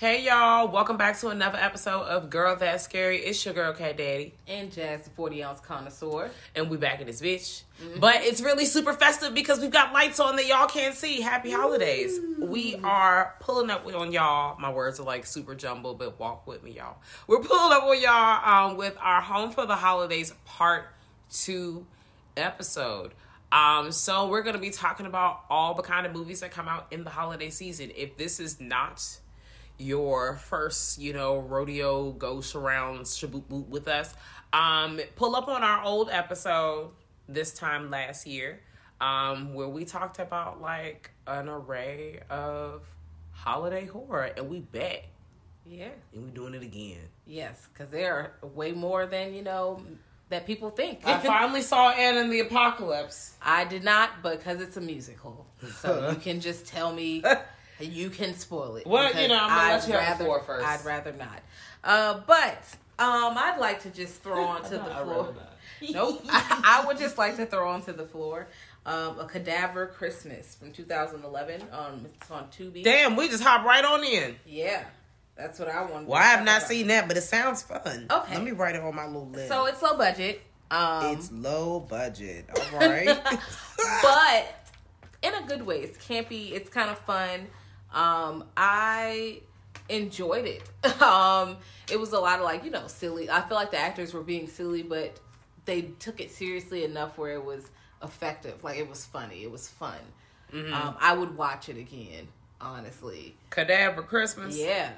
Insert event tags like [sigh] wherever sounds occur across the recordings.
Hey y'all, welcome back to another episode of Girl That's Scary. It's your girl K Daddy. and Jazz, the 40 ounce connoisseur. And we back in this bitch. But it's really super festive because we've got lights on that y'all can't see. Happy holidays. We are pulling up on y'all. My words are like super jumbled, but walk with me, y'all. We're pulling up on y'all um, with our Home for the Holidays Part 2 episode. Um, so we're gonna be talking about all the kind of movies that come out in the holiday season. If this is not your first, you know, rodeo ghost around shaboot boot with us, um, pull up on our old episode this time last year, um, where we talked about like an array of holiday horror, and we bet, Yeah. and we're doing it again. Yes, because there are way more than, you know, that people think. I [laughs] finally saw Anna and the Apocalypse. I did not, because it's a musical. So [laughs] you can just tell me, [laughs] you can spoil it. Well, you know, I'm gonna let I'd you have the rather, floor first. I'd rather not. Uh, but um, I'd like to just throw [laughs] onto the floor. [laughs] Nope. I, [laughs] I would just like to throw onto the floor um, a Cadaver Christmas from 2011. Um, it's on Tubi. Damn, we just hop right on in. Yeah, that's what I want. Well, I have not about. seen that, but it sounds fun. Okay. Let me write it on my little list. So it's low budget. Um, it's low budget. All right. but in a good way. It's campy. It's kind of fun. Um, I enjoyed it. [laughs] Um, it was a lot of like you know silly. I feel like the actors were being silly, but they took it seriously enough where it was effective. Like it was funny. It was fun. Um, I would watch it again. Honestly, Cadaver Christmas. yeah.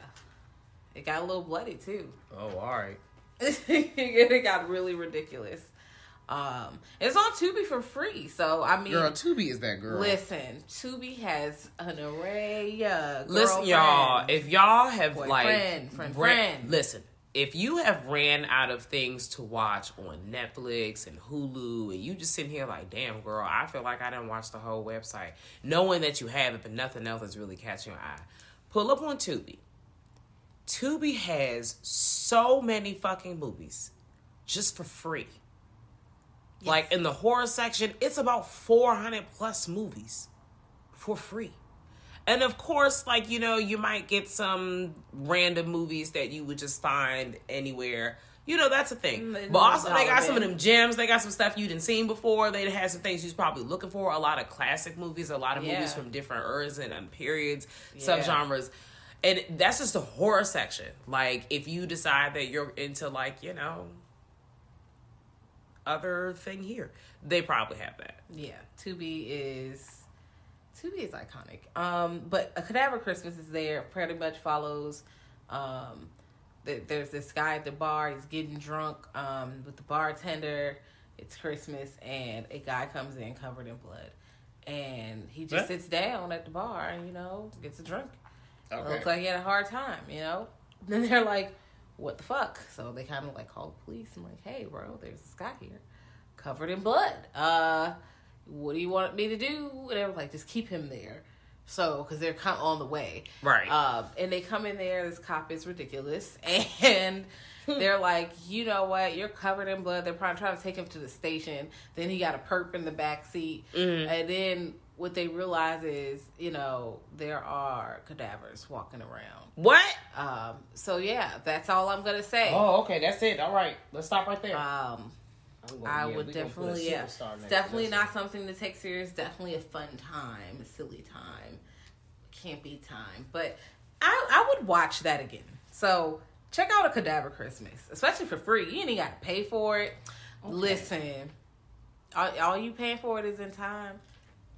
It got a little bloody too. Oh, all right. [laughs] it got really ridiculous. Um, it's on Tubi for free. So I mean, Girl, Tubi is that girl. Listen, Tubi has an array. Uh, Listen, y'all. If y'all have Boyfriend, like friend, ran- friend. listen. If you have ran out of things to watch on Netflix and Hulu, and you just sitting here like, "Damn, girl, I feel like I didn't watch the whole website," knowing that you have it, but nothing else is really catching your eye, pull up on Tubi. Tubi has so many fucking movies just for free. Like in the horror section, it's about 400 plus movies for free. And of course, like, you know, you might get some random movies that you would just find anywhere. You know, that's a thing. Mm, But also, they got some of them gems. They got some stuff you didn't seen before. They had some things you're probably looking for. A lot of classic movies, a lot of movies from different eras and um, periods, Yeah. subgenres. And that's just the horror section. Like, if you decide that you're into, like, you know, other thing here, they probably have that. Yeah, Tubi is Tubi is iconic. Um, but a Cadaver Christmas is there. Pretty much follows. Um, th- there's this guy at the bar. He's getting drunk um, with the bartender. It's Christmas, and a guy comes in covered in blood, and he just sits down at the bar and you know gets a drink. Okay. Looks like he had a hard time, you know. [laughs] Then they're like, "What the fuck?" So they kind of like call the police. I'm like, "Hey, bro, there's this guy here, covered in blood. Uh, what do you want me to do?" And they were like, "Just keep him there." So, because they're come on the way, Right. Um, and they come in there. This cop is ridiculous, [laughs] and they're like, you know what? You're covered in blood. They're probably trying to take him to the station. Then he got a perp in the back seat, Mm-hmm. and then what they realize is, you know, there are cadavers walking around. What? Um, so yeah, that's all I'm gonna say. Oh, okay, that's it. All right, let's stop right there. Um, gonna- I yeah, would we gonna put a definitely, yeah, superstar next to definitely not something to take serious. Definitely a fun time, a silly time, campy time. But I, I would watch that again. So check out a Cadaver Christmas, especially for free. You ain't got to pay for it. Listen, all, all you paying for it is in time,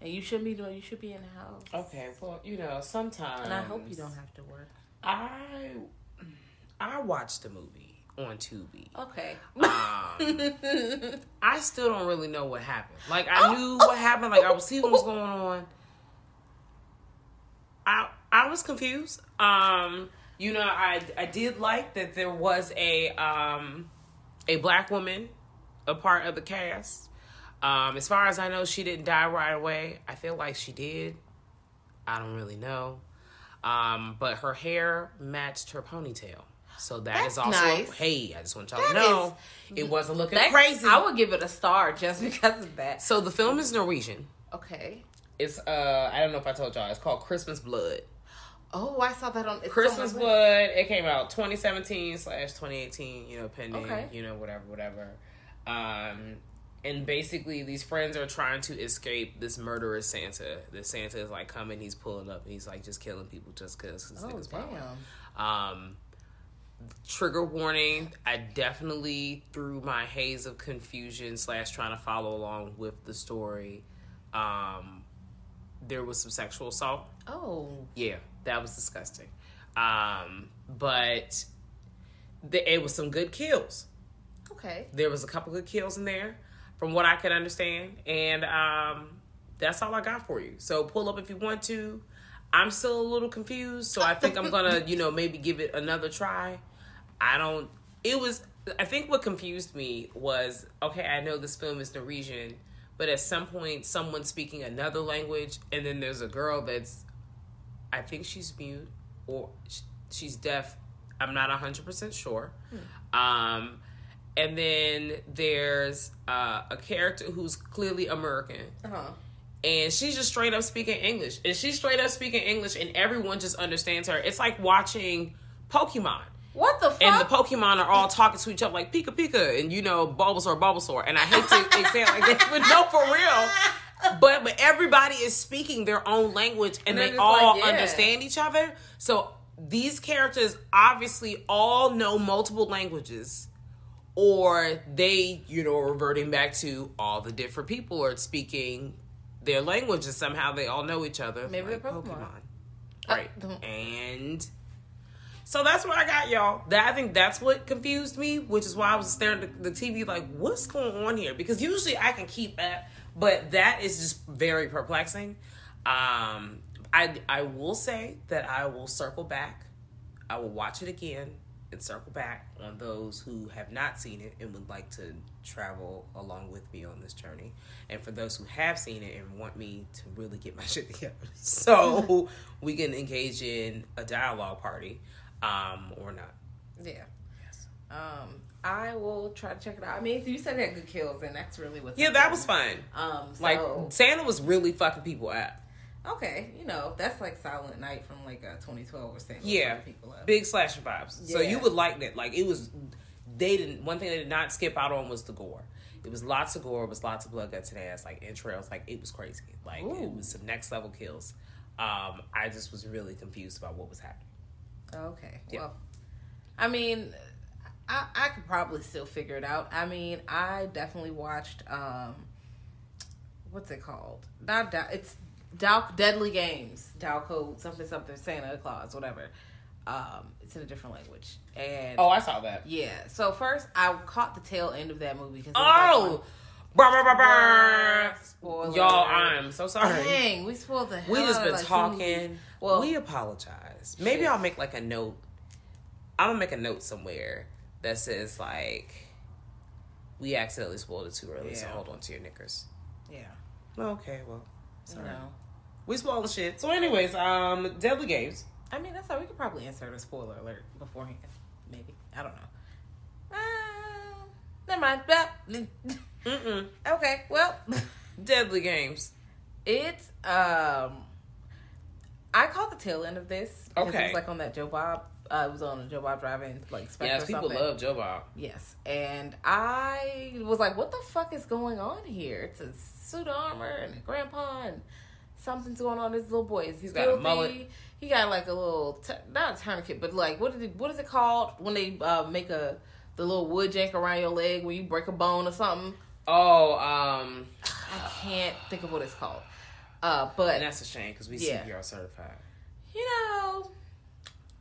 and you shouldn't be doing. You should be in the house. Okay, well, you know, sometimes And I hope you don't have to work. I I watched the movie on Tubi. Okay. Um, I still don't really know what happened. Like I knew [laughs] what happened. Like I was seeing what was going on. I I was confused. Um, you know, I I did like that there was a um a black woman a part of the cast. Um, as far as I know, she didn't die right away. I feel like she did. I don't really know. Um, but her hair matched her ponytail. So that is That's also nice. hey, I just want y'all to know it wasn't looking crazy. I would give it a star just [laughs] because of that. so the film is Norwegian. Okay. It's uh I don't know if I told y'all, it's called Christmas Blood. Oh, I saw that on it's Christmas on- Blood. It came out 2017 slash 2018. You know, pending. Okay. You know, whatever, whatever. Um, and basically, these friends are trying to escape this murderous Santa. The Santa is like coming. He's pulling up. and He's like just killing people just because. Oh damn. Um, trigger warning. I definitely through my haze of confusion slash trying to follow along with the story. Um, there was some sexual assault. Oh. Yeah, that was disgusting. Um, but the, it was some good kills. Okay. There was a couple good kills in there, from what I could understand, and um, that's all I got for you. So pull up if you want to. I'm still a little confused, so I think I'm gonna, [laughs] you know, maybe give it another try. I don't. It was. I think what confused me was okay. I know this film is Norwegian, but at some point, someone's speaking another language, and then there's a girl that's, I think she's mute or she's deaf. I'm not hundred percent sure. Um, and then there's uh, a character who's clearly American Uh-huh. and she's just straight up speaking English. And she's straight up speaking English, and everyone just understands her. It's like watching Pokemon. What the fuck? And the Pokemon are all talking to each other like Pika Pika and you know Bulbasaur Bulbasaur. And I hate to [laughs] say it like that, but no, for real. But but everybody is speaking their own language and, And they all like, yeah. understand each other. So these characters obviously all know multiple languages or they, you know, reverting back to all the different people are speaking their languages. And somehow they all know each other. Maybe like they're Pokemon. Right. Uh, and so that's what I got, y'all. That I think that's what confused me, which is why I was staring at the TV like, what's going on here? Because usually I can keep that, but that is just very perplexing. Um, I I will say that I will circle back. I will watch it again and circle back on those who have not seen it and would like to travel along with me on this journey. And for those who have seen it and want me to really get my [laughs] shit together. So we can engage in a dialogue party um, or not. yeah. Yes. Um, I will try to check it out. I mean, you said it had good kills, and that's really what. Yeah, that was fun. Um, so, Like Santa was really fucking people up. Okay, you know, that's like Silent Night from like uh, 2012 or something. Yeah, big slasher vibes. So you would like that. Like it was. They didn't. One thing they did not skip out on was the gore. It was lots of gore. It was lots of blood, guts, and ass. Like entrails. Like it was crazy. Like it was some next level kills. Um, I just was really confused about what was happening. Okay. Yeah. Well, I mean, I I could probably still figure it out. I mean, I definitely watched um, what's it called? Not Dow, it's Dow Deadly Games, Dow Code something something Santa Claus whatever. Um, it's in a different language, and Oh, I saw that. yeah. So first, I caught the tail end of that movie because Oh, brr, brr, brr, brr. Spoiler y'all. I'm so sorry. Dang, we spoiled the hell We just out of, been like, talking. movies. Well, we apologize. Maybe Shit. I'll make like a note. I'm gonna make a note somewhere that says like, we accidentally spoiled it too early, so Yeah. hold on to your knickers. yeah, Okay, well, you sorry. know, We spoil the shit. So, anyways, um, Deadly Games. I mean, that's how we could probably insert a spoiler alert beforehand. Maybe. I don't know. Uh, never mind. Mm-mm. [laughs] okay, well, [laughs] Deadly Games. it's, um, I caught the tail end of this. because It Okay. was like on that Joe Bob, uh, it was on a Joe Bob drive-in, like, special Yes, people love Joe Bob. Yes, and I was like, "What the fuck is going on here?" It's a suit of armor and a grandpa and something's going on. With this little boy is He's got a mullet. He got like a little t- not a tourniquet, but like what is it? What is it called when they uh, make a the little wood jank around your leg when you break a bone or something? Oh, um, I can't think of what it's called. Uh, but and that's a shame because we Yeah. CPR certified. you know,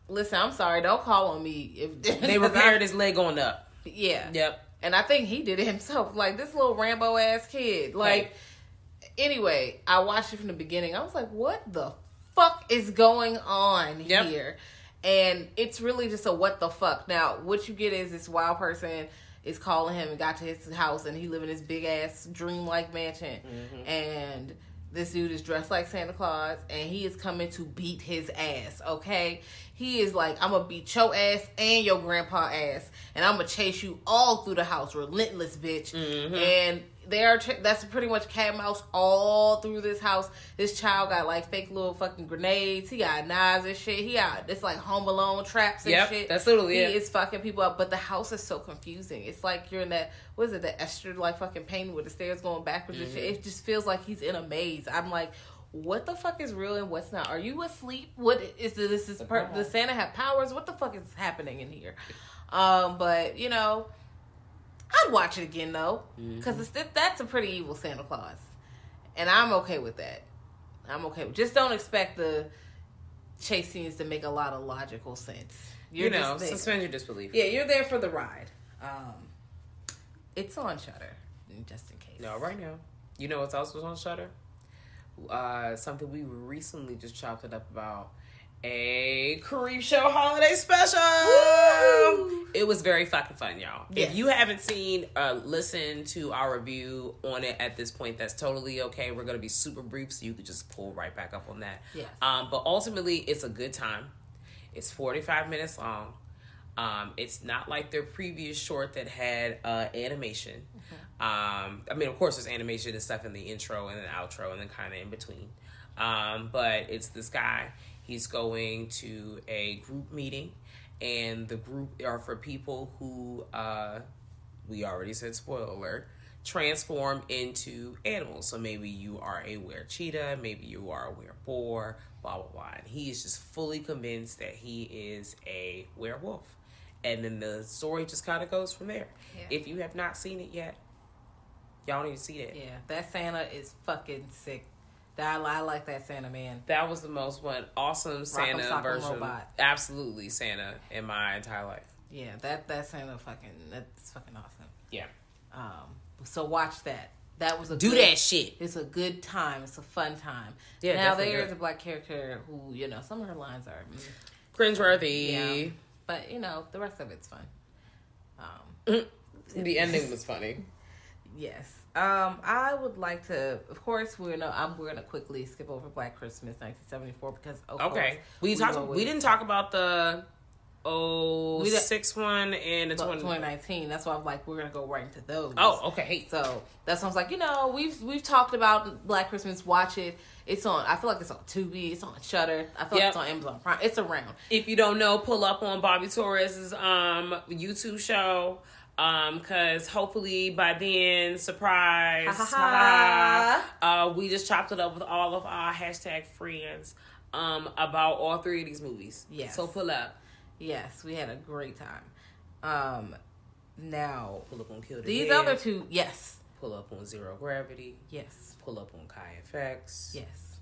listen, I'm sorry. Don't call on me if [laughs] They repaired his leg going up. Yeah. Yep. And I think he did it himself. Like this little Rambo ass kid. Like anyway, I watched it from the beginning. I was like, what the fuck is going on Yep. here? And it's really just a what the fuck. Now, what you get is this wild person is calling him and got to his house and he live in this big ass dream like mansion. Mm-hmm. And this dude is dressed like Santa Claus and he is coming to beat his ass, okay? He is like, I'm gonna beat your ass and your grandpa ass, and I'm gonna chase you all through the house, relentless bitch. Mm-hmm. And they are that's pretty much cat and mouse all through this house. This child got like fake little fucking grenades. He got knives and shit. He got it's like Home Alone traps and Yep, shit. that's literally he it. is fucking people up. But the house is so confusing. It's like you're in that what is it the Esther like fucking painting with the stairs going backwards Mm-hmm. shit. It just feels like he's in a maze. I'm like. What the fuck is real and what's not? Are you asleep? What is this? Is per- does Santa have powers? What the fuck is happening in here? Um, but you know, I'd watch it again though, because that's a pretty evil Santa Claus, and I'm okay with that. I'm okay. with Just don't expect the chase scenes to make a lot of logical sense. You You're know, there. suspend your disbelief. yeah, you're there for the ride. Um, it's on Shudder, just in case. No, right now. You know what's else was on Shudder? Uh, something we recently just chopped it up about. A Creepshow holiday special. Woo! It was very fucking fun, y'all. Yes. If you haven't seen, uh, listen to our review on it at this point. That's totally okay. We're gonna be super brief, so you could just pull right back up on that. Yes. Um, but ultimately, it's a good time. It's forty five minutes long. Um, it's not like their previous short that had uh, animation. Um, I mean, of course, there's animation and stuff in the intro and the outro and then kind of in between. Um, but it's this guy. He's going to a group meeting, and the group are for people who uh, we already said spoiler alert transform into animals. So maybe you are a were cheetah, maybe you are a were boar, blah blah blah. And he is just fully convinced that he is a werewolf. And then the story just kind of goes from there. Yeah. If you have not seen it yet, y'all need to see that. Yeah, that Santa is fucking sick. That I like that Santa man. That was the most one awesome Santa Sock'em version. Robot. Absolutely Santa in my entire life. Yeah, that that Santa fucking that's fucking awesome. Yeah. Um, so watch that. That was a Do good, that shit. It's a good time. It's a fun time. Yeah, Now there's a black character who you know some of her lines are, mm, Cringeworthy. yeah, but you know the rest of it's fun. Um, [laughs] The ending was funny. [laughs] yes. Um, I would like to. Of course, we're gonna. I'm, we're gonna quickly skip over Black Christmas 1974 because Okay. course, We talked we didn't talk about the oh We six one and the about 20. 2019. That's why I'm like we're gonna go right into those. Oh, okay. So I was like, you know, we've we've talked about Black Christmas. Watch it. It's on. I feel like it's on Tubi. It's on Shudder. I feel Yep. like it's on Amazon Prime. It's around. If you don't know, pull up on Bobby Torres's um YouTube show. Um, cause hopefully by then, surprise, Ha, ha, ha, uh, we just chopped it up with all of our hashtag friends, um, about all three of these movies. yeah So pull up, Yes, we had a great time. Um, now pull up on Kill the these Dead, other two, yes, pull up on Zero Gravity, yes, pull up on Kai FX, yes.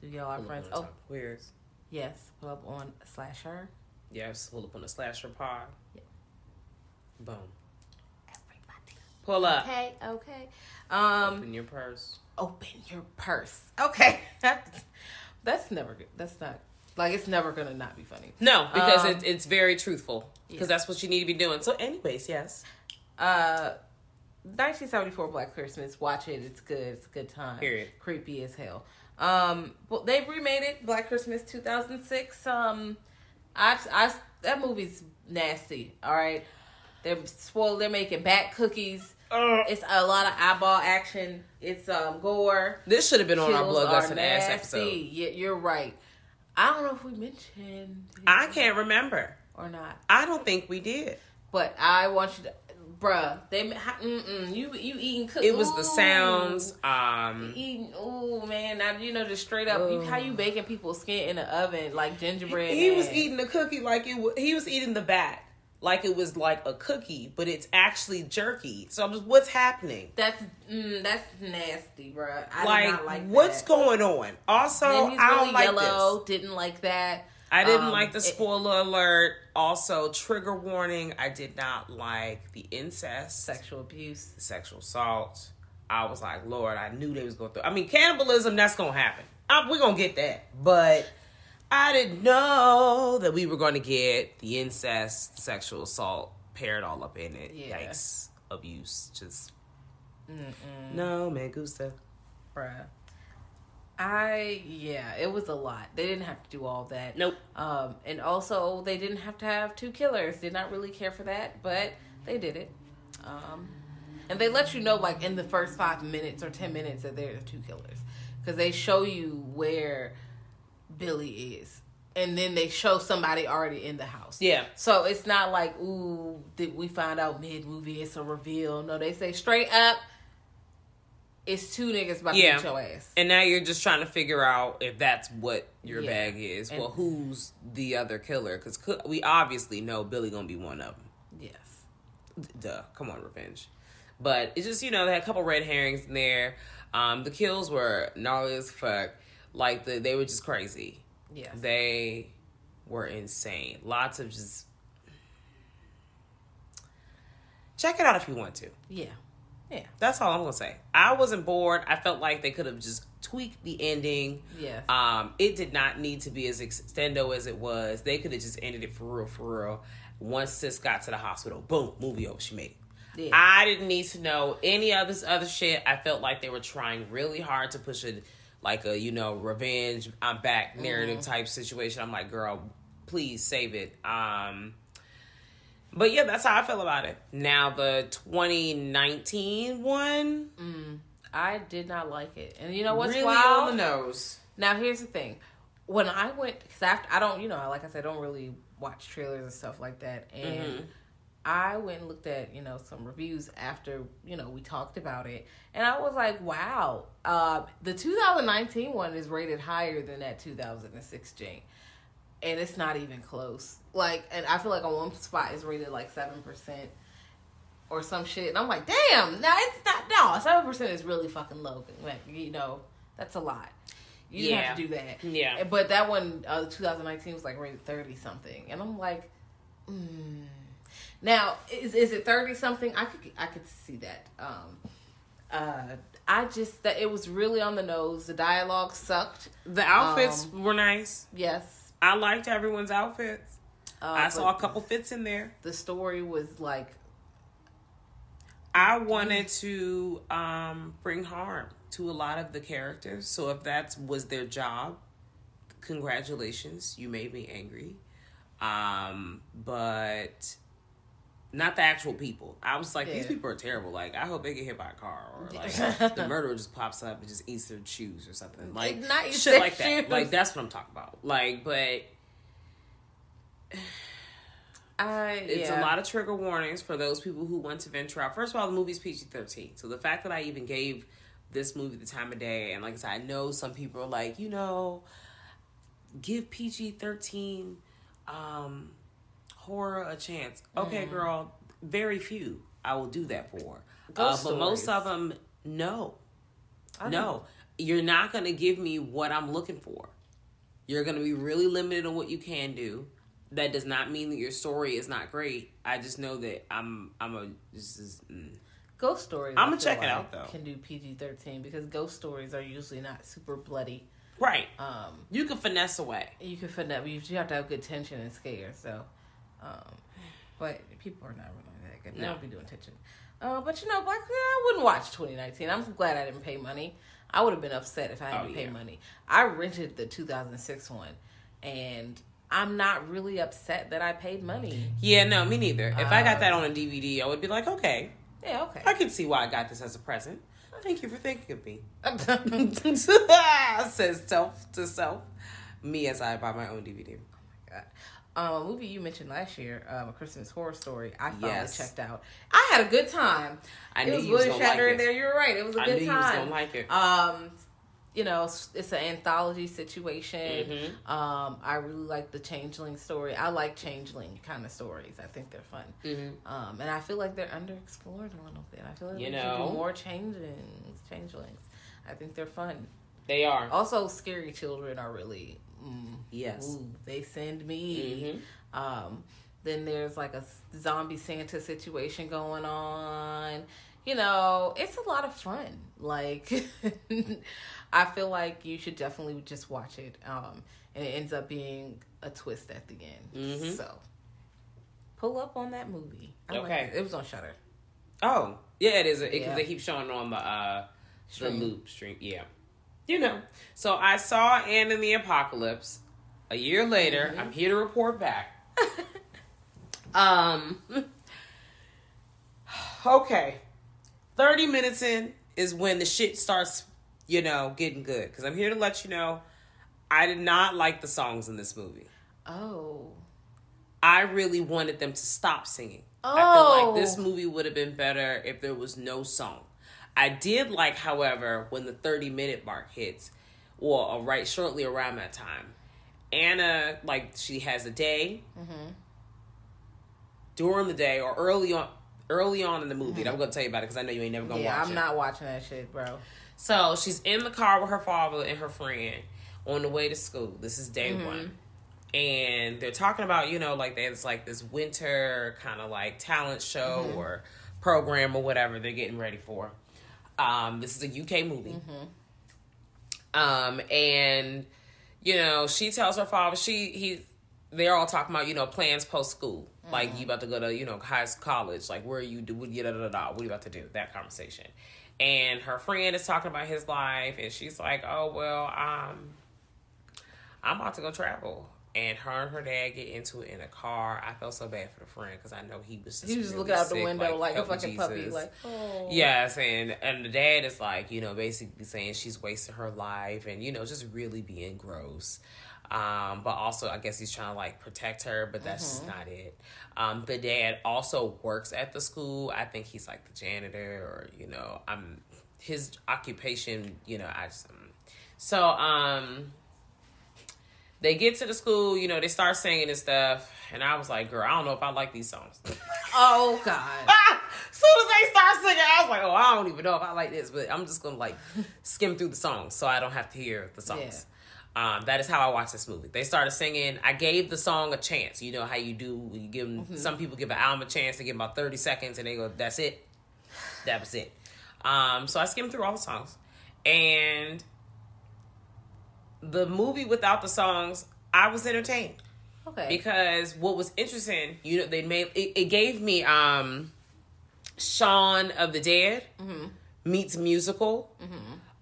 Do y'all pull friends? Oh, Queers. yes. Pull up on Slasher. Yes, pull up on the slasher pod. Boom. Everybody. Pull up. Okay. Okay. Um, Open your purse. open your purse. Okay. [laughs] That's never good. That's not like it's never gonna not be funny. No, because Um, it, it's very truthful. Because yeah. that's what you need to be doing. So, anyways, yes. Uh, 1974 Black Christmas. Watch it. It's good. It's a good time. Period. Creepy as hell. Um, well, they've remade it. Black Christmas 2006. Um, I, I, that movie's nasty. All right, they're spoiled. They're making bat cookies. Uh. It's a lot of eyeball action. It's um gore. This should have been on our Kills blood, are guts, and ass nasty. episode. Yeah, you're right. I don't know if we mentioned I can't remember. or not. I don't think we did. But I want you to, bruh. They mm-mm, you you eating cookies. It was the sounds. Um, Eating, oh man! Now you know just straight up. You, how you baking people's skin in the oven like gingerbread? he was eating the cookie like it. Was, he was eating the bat like it was like a cookie, but it's actually jerky. So I'm just, what's happening? That's mm, that's nasty, bruh. I like, did not like what's that. going on? Also, I don't like yellow. this. Didn't like that. I didn't Um, like the it- spoiler alert. Also, trigger warning. I did not like the incest, sexual abuse. sexual assault. I was like, Lord, I knew they was going through. I mean, cannibalism. That's gonna happen. Uh, we're gonna get that, but I didn't know that we were going to get the incest, sexual assault paired all up in it. Yeah. Yikes, abuse. Just no, man, gusta. bruh. I yeah, it was a lot. They didn't have to do all that. Nope. Um, and also they didn't have to have two killers. Did not really care for that, but they did it. Um, and they let you know like in the first five minutes or ten minutes that there are two killers because they show you where Billy is, and then they show somebody already in the house. Yeah. So it's not like, ooh, did we find out mid movie? It's a reveal. No, they say straight up, it's two niggas about Yeah. to beat your ass. And now you're just trying to figure out if that's what your Yeah. bag is. And- well, who's the other killer? Because we obviously know Billy gonna be one of them. Yes. Duh, come on, revenge. But it's just you know they had a couple red herrings in there. Um, the kills were gnarly as fuck. Like the they were just crazy. Yeah. They were insane. Lots of just. Check it out if you want to. yeah. Yeah. That's all I'm gonna say. I wasn't bored. I felt like they could have just tweaked the ending. Yes. Um, it did not need to be as extendo as it was. They could have just ended it for real, for real. Once sis got to the hospital, boom, movie over. She made it. Yeah. I didn't need to know any of this other shit. I felt like they were trying really hard to push it like a you know revenge I'm back narrative Mm-hmm. type situation. I'm like, girl, please save it. Um, but yeah, that's how I feel about it. Now the 2019 one, mm, I did not like it. And you know what's really wild? on the nose. Now here's the thing. When I went, because I don't, you know, like I said, I don't really watch trailers and stuff like that. And Mm-hmm. I went and looked at, you know, some reviews after, you know, we talked about it. And I was like, wow, uh, the 2019 one is rated higher than that 2016. And it's not even close. Like, and I feel like on one spot it's rated like 7% or some shit. And I'm like, damn, no, it's not, no, 7% is really fucking low. Like, you know, that's a lot. You didn't have to do that. Yeah. But that one, uh, 2019 was like rated 30 something. And I'm like, mm. Now, is is it 30 something? I could I could see that. Um uh I just that it was really on the nose. The dialogue sucked. The outfits Um, were nice. Yes. I liked everyone's outfits. Uh, I saw a couple fits in there. The story was like I wanted to um, bring harm to a lot of the characters. So if that was their job, congratulations, you made me angry. Um, but not the actual people. I was like, these people are terrible. Like, I hope they get hit by a car or like [laughs] the murderer just pops up and just eats their shoes or something. Like Not shit like that. Like that's what I'm talking about. Like, but [sighs] I it's yeah. a lot of trigger warnings for those people who want to venture out. First of all, the movie's PG thirteen, so the fact that I even gave this movie the time of day, and like I said, I know some people are like, you know, give PG thirteen um, horror a chance. Okay, Mm. girl, very few I will do that for, uh, but most of them, no, I no, know. you're not gonna give me what I'm looking for. You're gonna be really limited on what you can do. That does not mean that your story is not great. I just know that I'm I'm a this is mm. Ghost stories. I'ma I feel check it out, though. Can do PG thirteen because ghost stories are usually not super bloody. right. Um, You can finesse away. you can finesse. You have to have good tension and scare. So, um, but people are not really that good. They No. don't be doing tension. Uh, but you know, Black I wouldn't watch 2019. I'm glad I didn't pay money. I would have been upset if I had Oh, to pay yeah. money. I rented the 2006 one, and I'm not really upset that I paid money. Yeah, no, me neither. If I got that on a DVD, I would be like, okay, Yeah, okay. I can see why I got this as a present. Thank you for thinking of me. [laughs] [laughs] Says self to self. Me as I buy my own DVD. Um, a movie you mentioned last year, um, A Christmas Horror Story. I finally Yes. checked out. I had a good time. I it knew was you was William gonna like it. there. You're right. It was a I good you time. gonna like it. Um, you know, it's an anthology situation. Mm-hmm. Um, I really like the Changeling story. I like Changeling kind of stories. I think they're fun. Mm-hmm. Um, and I feel like they're underexplored a little bit. I feel like You know. do more changelings. Changelings. I think they're fun. They are. Also, scary children are really mm, Yes. ooh, they send me. Mhm. Um, then there's like a zombie Santa situation going on. You know, it's a lot of fun. Like, [laughs] I feel like you should definitely just watch it. Um, and it ends up being a twist at the end. Mhm. So, pull up on that movie. I Okay. it. it was on Shudder. Oh, yeah, it is. Because Yeah. they keep showing on the uh, the Stream. loop stream. Yeah, you know. So I saw Anna and the Apocalypse. A year later, Mm-hmm. I'm here to report back. [laughs] um. Okay, thirty minutes in is when the shit starts, you know, getting good. Because I'm here to let you know, I did not like the songs in this movie. Oh. I really wanted them to stop singing. I feel Oh. like this movie would have been better if there was no song. I did like, however, when the 30 minute mark hits, or right shortly around that time, Anna, like, she has a day mm-hmm. during the day or early on. Early on in the movie, and I'm gonna tell you about it because I know you ain't never gonna Yeah, watch I'm it. not watching that shit, bro. So she's in the car with her father and her friend on the way to school. This is day mm-hmm. one. And they're talking about, you know, like there's like this winter kind of like talent show or program or whatever they're getting ready for. Um, this is a UK movie. Um, and you know, she tells her father she he they're all talking about, you know, plans post school. Like you about to go to, you know, high school college, like where are you do what you da da da da what are you about to do? That conversation. And her friend is talking about his life and she's like, Oh well, um I'm about to go travel. And her and her dad get into it in a car. I felt so bad for the friend because I know he was just He was just really looking out the window like, a help me, fucking puppy, like, oh. Yes, and and the dad is like, you know, basically saying she's wasting her life, and you know, just really being gross. Um, but also, I guess he's trying to like protect her, but that's just not it. Um, the dad also works at the school. I think he's like the janitor, or you know, I'm his occupation. You know, I just um, so um they get to the school, you know, they start singing and stuff, and I was like, girl, I don't know if I like these songs. [laughs] Oh God. as [laughs] soon as they start singing, I was like, oh, I don't even know if I like this, but I'm just gonna like skim through the songs so I don't have to hear the songs. Um, that is how I watched this movie. They started singing. I gave the song a chance. You know how you do. You give them, some people give an album a chance. They give about thirty seconds, and they go, "That's it. That was it." Um, so I skimmed through all the songs, and the movie without the songs, I was entertained. Okay. because what was interesting, you know, they made it, it gave me um Shaun of the Dead meets musical,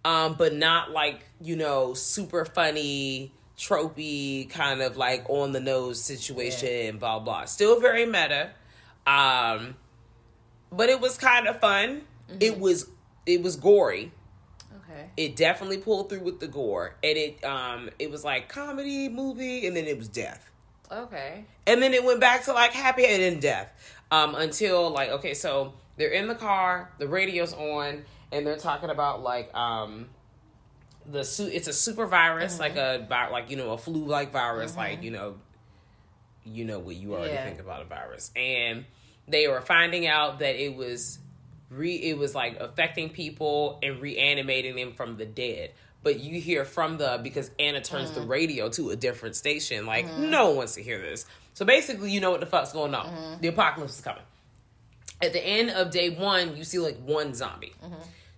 um, but not like you know super funny, tropey kind of like on the nose situation, blah blah. Still very meta, um, but it was kind of fun. It was it was gory okay. it definitely pulled through with the gore and it um it was like comedy movie and then it was death Okay. and then it went back to like happy and then death um until like okay so they're in the car the radio's on and they're talking about like um the su- it's a super virus like a vi- like you know a flu like virus like you know you know what you already Yeah. think about a virus and they were finding out that it was re it was like affecting people and reanimating them from the dead but you hear from the because anna turns the mm-hmm. radio to a different station like mm-hmm. no one wants to hear this so basically you know what the fuck's going on mm-hmm. the apocalypse is coming at the end of day one you see like one zombie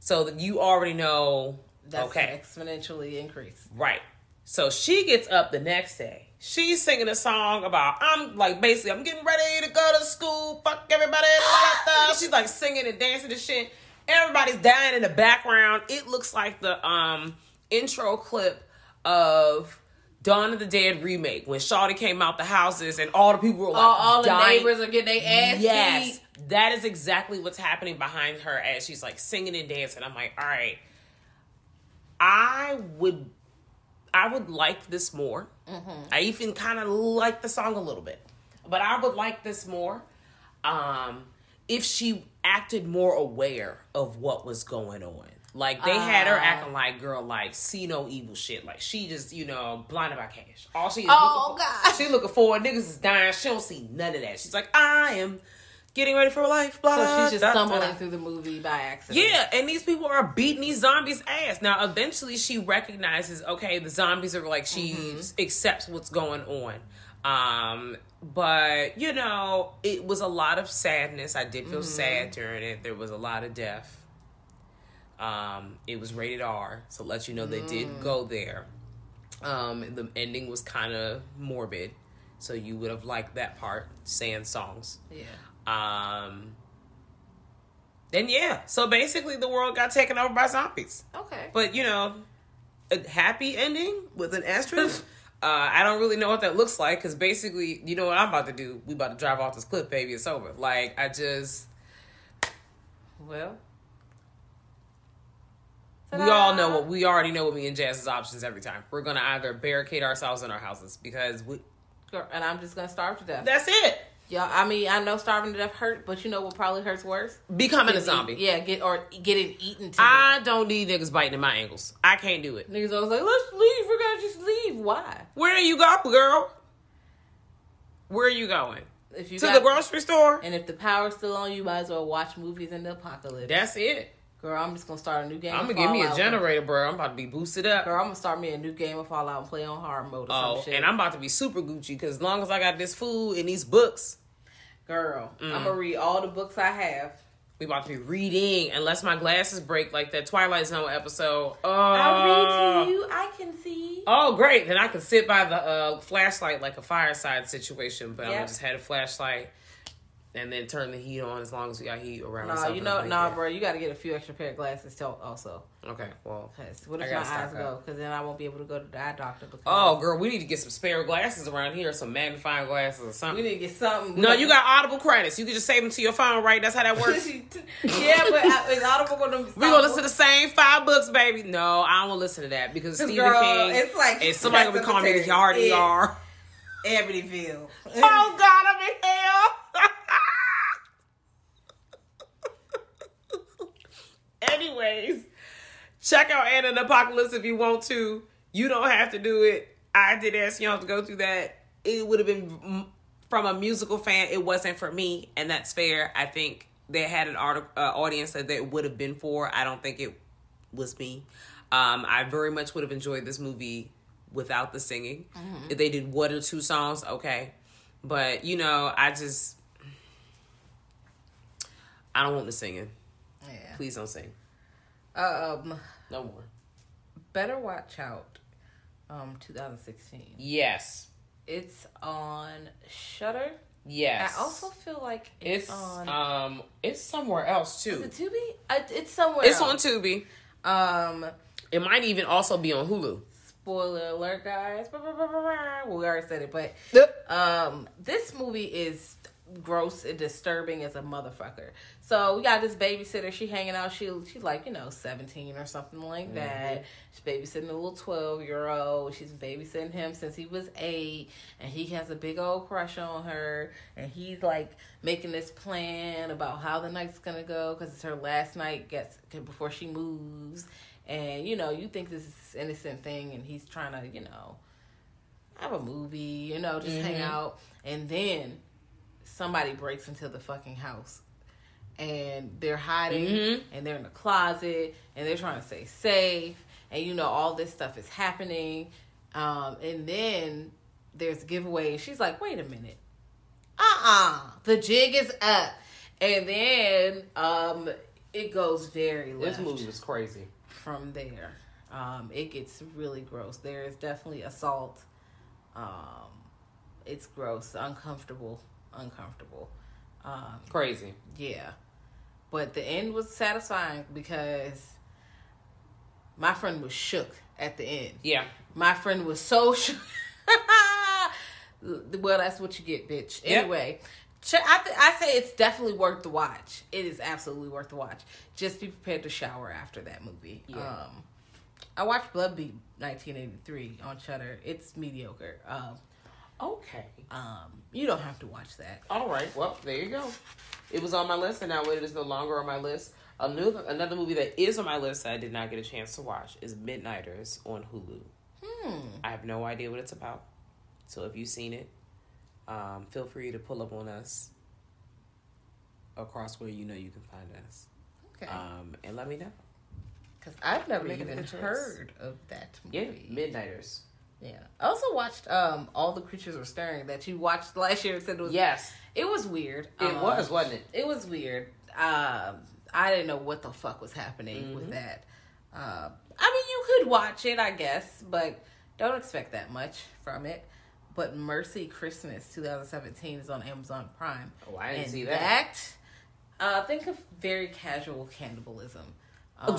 so that you already know That's okay exponentially increase. Right. So she gets up the next day. She's singing a song about I'm like basically I'm getting ready to go to school. Fuck everybody. Blah. She's like singing and dancing and shit. Everybody's dying in the background. It looks like the um intro clip of Dawn of the Dead remake when Shawty came out the houses and all the people were like all, all the neighbors are getting their ass Yes, beat. that is exactly what's happening behind her as she's like singing and dancing. I'm like, all right, I would, I would like this more. I even kind of like the song a little bit, but I would like this more um, if she acted more aware of what was going on. Like they had her acting like girl, like see no evil shit. Like she just, you know, blinded by cash. All she is Oh, looking for, God. she looking for niggas is dying. She don't see none of that. She's like, I am getting ready for life. Blah, So blah, she's just da, da, stumbling da. through the movie by accident. Yeah, and these people are beating these zombies' ass. Now, eventually, she recognizes, okay, the zombies are like she Mm-hmm. accepts what's going on. Um, but you know, it was a lot of sadness. I did feel Mm-hmm. sad during it. There was a lot of death. Um, it was rated R, so let you know they Mm. did go there. Um, the ending was kind of morbid, so you would have liked that part, saying songs. Yeah. Um, then yeah, so basically the world got taken over by zombies. Okay. But you know, a happy ending with an asterisk. [laughs] uh, I don't really know what that looks like because basically, you know what I'm about to do? We about to drive off this cliff, baby. It's over. Like I just, well. we all know what we already know what me and Jazz's options every time. We're gonna either barricade ourselves in our houses because we. And I'm just gonna starve to death. That's it. Yeah, I mean, I know starving to death hurt, but you know what probably hurts worse? Becoming a zombie. eat- yeah, get or getting eaten to I don't need niggas biting at my ankles. I can't do it. Niggas always like, let's leave. We're gonna just leave. Why? Where are you going, girl? Where are you going? If you to got- the grocery store. and if the power's still on, you might as well watch movies in the apocalypse. That's it. Girl, I'm just gonna start a new game. I'm gonna give me a generator, bro. I'm about to be boosted up. Girl, I'm gonna start me a new game of Fallout and play on hard mode or oh, some shit. and I'm about to be super Gucci because as long as I got this food and these books, Girl, Mm. I'm gonna read all the books I have. we about to be reading. Unless my glasses break, like that Twilight Zone episode. Oh, I'll read to you. I can see. Oh, great! Then I can sit by the uh, flashlight like a fireside situation, but Yep. gonna just had a flashlight and then turn the heat on as long as we got heat around. Nah, you know, the nah, blanket. bro. You got to get a few extra pair of glasses too, also. Okay, well. Cause what if my eyes go? Because then I won't be able to go to the eye doctor. Because Oh, girl, we need to get some spare glasses around here, some magnifying glasses or something. we need to get something. No, you got Audible credits. You can just save them to your phone, right? That's how that works. [laughs] yeah, but I- is Audible gonna? [laughs] We gonna listen to the same five books, baby. No, I don't wanna listen to that because Stephen girl, King. it's like and somebody gonna be calling me the yard. ER. Amityville. [laughs] Oh God, I'm in hell. Anyways, check out Anna and Apocalypse if you want to. You don't have to do it. I did ask y'all to go through that. It would have been from a musical fan. It wasn't for me, and that's fair. I think they had an art, uh, audience that it would have been for. I don't think it was me. Um, I very much would have enjoyed this movie without the singing. If they did one or two songs, okay. But you know, I just I don't want the singing. Yeah. Please don't sing. Um, No more. better watch out. Um, 2016. Yes. It's on Shudder. Yes. I also feel like it's, it's on. um it's somewhere else too. is it Tubi? Uh, it's somewhere. It's on. Tubi. Um, It might even also be on Hulu. spoiler alert, guys. We already said it, but um, this movie is gross and disturbing as a motherfucker. So we got this babysitter. She hanging out. She she's like you know seventeen or something like mm-hmm. that. She's babysitting a little twelve year old. She's babysitting him since he was eight, and he has a big old crush on her. And he's like making this plan about how the night's gonna go because it's her last night gets before she moves. And you know you think this is this innocent thing, and he's trying to you know have a movie, you know, just hang mm-hmm. out. And then somebody breaks into the fucking house and they're hiding and they're in the closet and they're trying to stay safe and you know all this stuff is happening. Um and then there's a giveaway and she's like wait a minute. Uh-uh. The jig is up. And then um it goes very This movie was crazy. from there. Um, it gets really gross. There is definitely assault. Um, it's gross, uncomfortable, uncomfortable. Um, Crazy. yeah. But the end was satisfying because my friend was shook at the end. Yeah. My friend was so [laughs] shook. well, that's what you get, bitch. Yep. Anyway, I, th- I say it's definitely worth the watch. It is absolutely worth the watch. Just be prepared to shower after that movie. Yeah. Um, I watched Bloodbeat 1983 on Shudder. It's mediocre. Um, Okay. um, you don't have to watch that. All right. Well, there you go. It was on my list, and now it is no longer on my list. A new, another movie that is on my list that I did not get a chance to watch is Midnighters on Hulu. Hmm. I have no idea what it's about. So if you've seen it, um, feel free to pull up on us across where you know you can find us. Okay. Um, and let me know. Because I've never even heard of that Yeah, movie. Midnighters. Yeah. I also watched um All the Creatures Were Stirring that you watched last year and said it was Yes, it was weird. it Um, was, wasn't it? It was weird. Um I didn't know what the fuck was happening Mm-hmm. with that. Uh, I mean you could watch it, I guess, but don't expect that much from it. But Mercy Christmas 2017 is on Amazon Prime. Oh, I didn't And see that. uh, think of very casual cannibalism. [laughs] Um,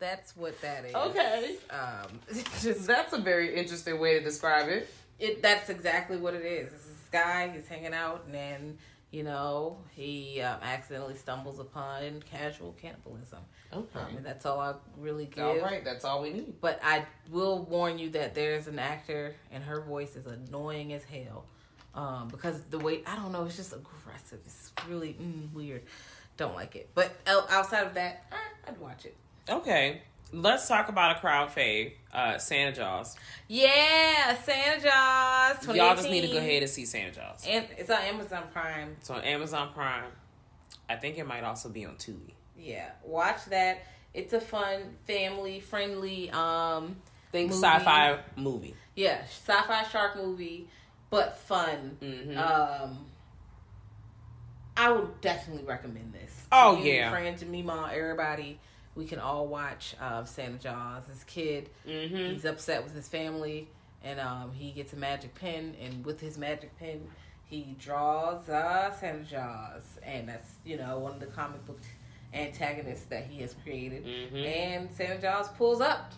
that's what that is. okay, Um, just [laughs] [laughs] that's a very interesting way to describe it. it that's exactly what it is. It's this guy, he's hanging out, and then you know he um, accidentally stumbles upon casual cannibalism. Okay. Um, and that's all I really give. All right, that's all we need. But I will warn you that there's an actor, and her voice is annoying as hell. Um, because the way I don't know, it's just aggressive. It's really mm, weird. Don't like it. But outside of that, I'd watch it. Okay, let's talk about a crowd fave, uh, Santa Jaws. Yeah, Santa Jaws. Y'all just need to go ahead and see Santa Jaws. And it's on Amazon Prime. It's on Amazon Prime. I think it might also be on Tubi. Yeah, watch that. It's a fun, family friendly, um, Think Movie. sci-fi movie. yeah, sci-fi shark movie, but fun. Mhm. Um, I would definitely recommend this. Oh, you, yeah. friends, mom, everybody. We can all watch um, Santa Jaws. This kid, Mhm. he's upset with his family, and um, he gets a magic pen, and with his magic pen, he draws uh, Santa Jaws, and that's you know one of the comic book antagonists that he has created. Mhm. And Santa Jaws pulls up,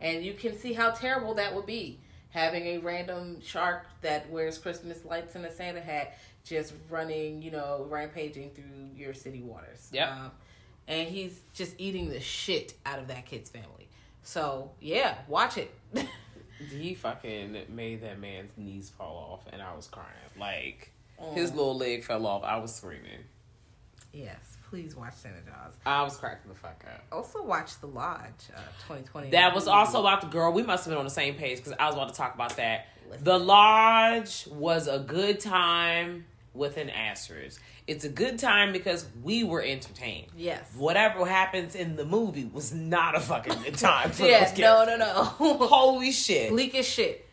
and you can see how terrible that would be having a random shark that wears Christmas lights and a Santa hat just running, you know, rampaging through your city waters. Yeah. Um, and he's just eating the shit out of that kid's family. So yeah, watch it. [laughs] He fucking made that man's knees fall off, and I was crying. Like his little leg fell off. I was screaming. yes, please watch Santa Jaws. I was cracking the fuck up. Also watch The Lodge, uh, 2020. That was also about the girl. We must have been on the same page because I was about to talk about that. Listen. The Lodge was a good time with an asterisk. It's a good time because we were entertained. Yes. Whatever happens in the movie was not a fucking good time for [laughs] Yeah, those no, characters. no, no. [laughs] Holy shit. Bleak as shit.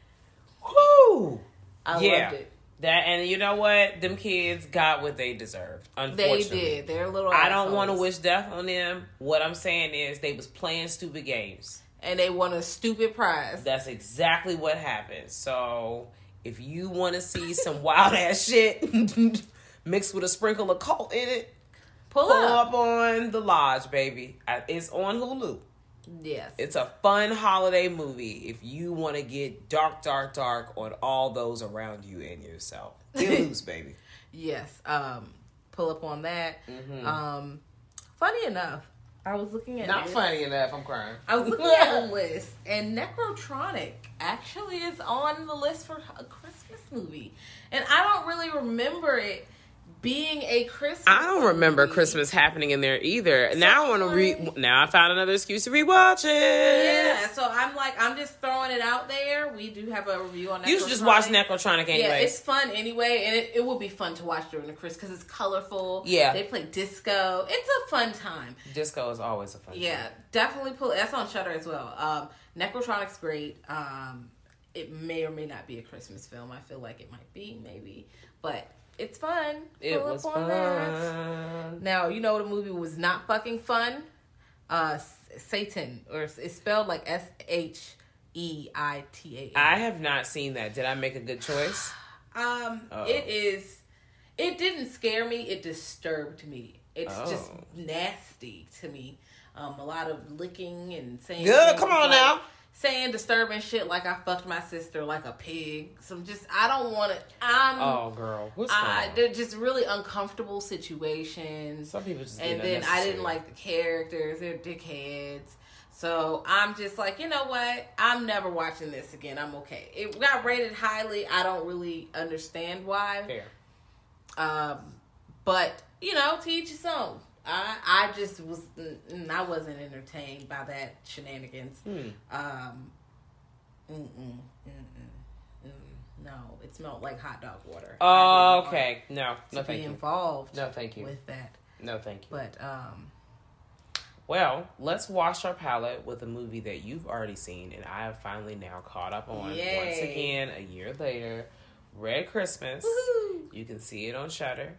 Woo! I yeah. loved it. That and you know what? Them kids got what they deserved. They Unfortunately. did. They're little. I don't want to wish death on them. What I'm saying is they was playing stupid games. And they won a stupid prize. That's exactly what happened. So if you want to see some wild ass shit [laughs] mixed with a sprinkle of cult in it, Pull, pull up. up on the lodge, baby. It's on Hulu. Yes. It's a fun holiday movie if you want to get dark, dark, dark on all those around you and yourself. Get [laughs] loose, baby. Yes. Um, pull up on that. Mm-hmm. Um, funny enough, I was looking at Not this- funny enough. I'm crying. I was looking at a [laughs] list, and Nekrotronic actually is on the list for a Christmas movie, and I don't really remember it being a Christmas. I don't remember movie. Christmas happening in there either. now I want to read. Now I found another excuse to rewatch it. Yeah, so I'm like, I'm just throwing it out there. We do have a review on. You should just watch Nekrotronic. Nekrotronic Yeah, it's fun anyway, and it, it will be fun to watch during the Christmas because it's colorful. Yeah. they play disco. It's a fun time. Disco is always a fun. Yeah, time. definitely pull. That's on Shudder as well. Um, Nekrotronic's great. Um, it may or may not be a Christmas film. I feel like it might be, maybe, but it's fun. It Pull was on that. fun. Now you know the movie was not fucking fun. uh, Satan, or it's spelled like S H E I T A. I have not seen that. Did I make a good choice? [sighs] Um, it is. It didn't scare me. It disturbed me. It's just Oh. nasty to me. Um, a lot of licking and saying. Good, come on like- now. Saying disturbing shit like I fucked my sister like a pig. Some just I don't want to. I'm. Oh, girl, what's I, they're just really uncomfortable situations. Some people just and then I didn't like the characters. They're dickheads. So I'm just like, you know what? I'm never watching this again. I'm okay. It got rated highly. I don't really understand why. Fair. Um, but you know, teach each his own. I I just was mm, I wasn't entertained by that shenanigans. Hmm. Um, mm-mm, mm-mm, mm, no, it smelled like hot dog water. Oh, okay. No, no, be thank you. involved. No, thank you. With that, No, thank you. but um, Well, let's wash our palate with a movie that you've already seen and I have finally now caught up on Yay. once again a year later. Red Christmas. Woohoo. You can see it on Shudder.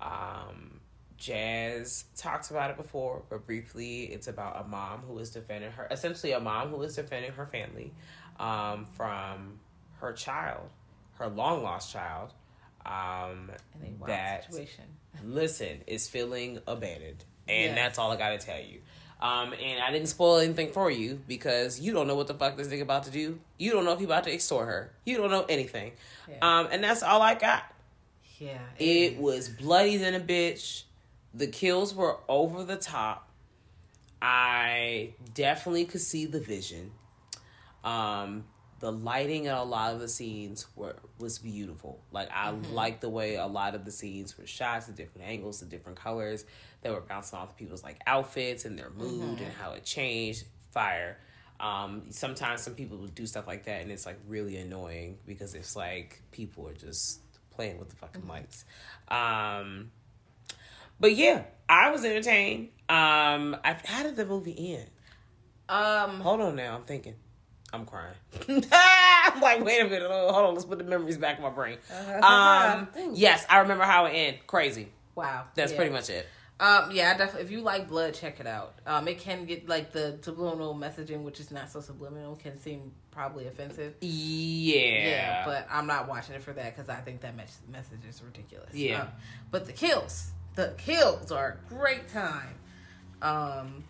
Um, Jazz talked about it before, but briefly, it's about a mom who is defending her, essentially a mom who is defending her family um, from her child, her long lost child. Um, in a wild that situation. [laughs] listen is feeling abandoned and Yes. that's all i gotta tell you um and i didn't spoil anything for you because you don't know what the fuck this nigga about to do you don't know if he about to extort her you don't know anything Yeah. um and that's all i got Yeah, it was bloody than a bitch the kills were over the top i definitely could see the vision um the lighting in a lot of the scenes were was beautiful. Like I liked the way a lot of the scenes were shot, the different angles, the different colors that were bouncing off people's like outfits and their mood and how it changed. Fire. Um, sometimes some people would do stuff like that and it's like really annoying because it's like people are just playing with the fucking lights. Um, but yeah, I was entertained. Um, I, how did the movie end? um, Hold on now, I'm thinking. I'm crying. [laughs] I'm like, wait a minute. Hold on, let's put the memories back in my brain. Um, [laughs] yes, I remember how it ended. Crazy. wow, That's yeah. pretty much it. Um, yeah, I definitely. If you like blood, check it out. Um, it can get like the subliminal messaging, which is not so subliminal, can seem probably offensive. Yeah. Yeah, but I'm not watching it for that because I think that mes- message is ridiculous. Yeah. Um, but the kills, the kills are a great time. Um,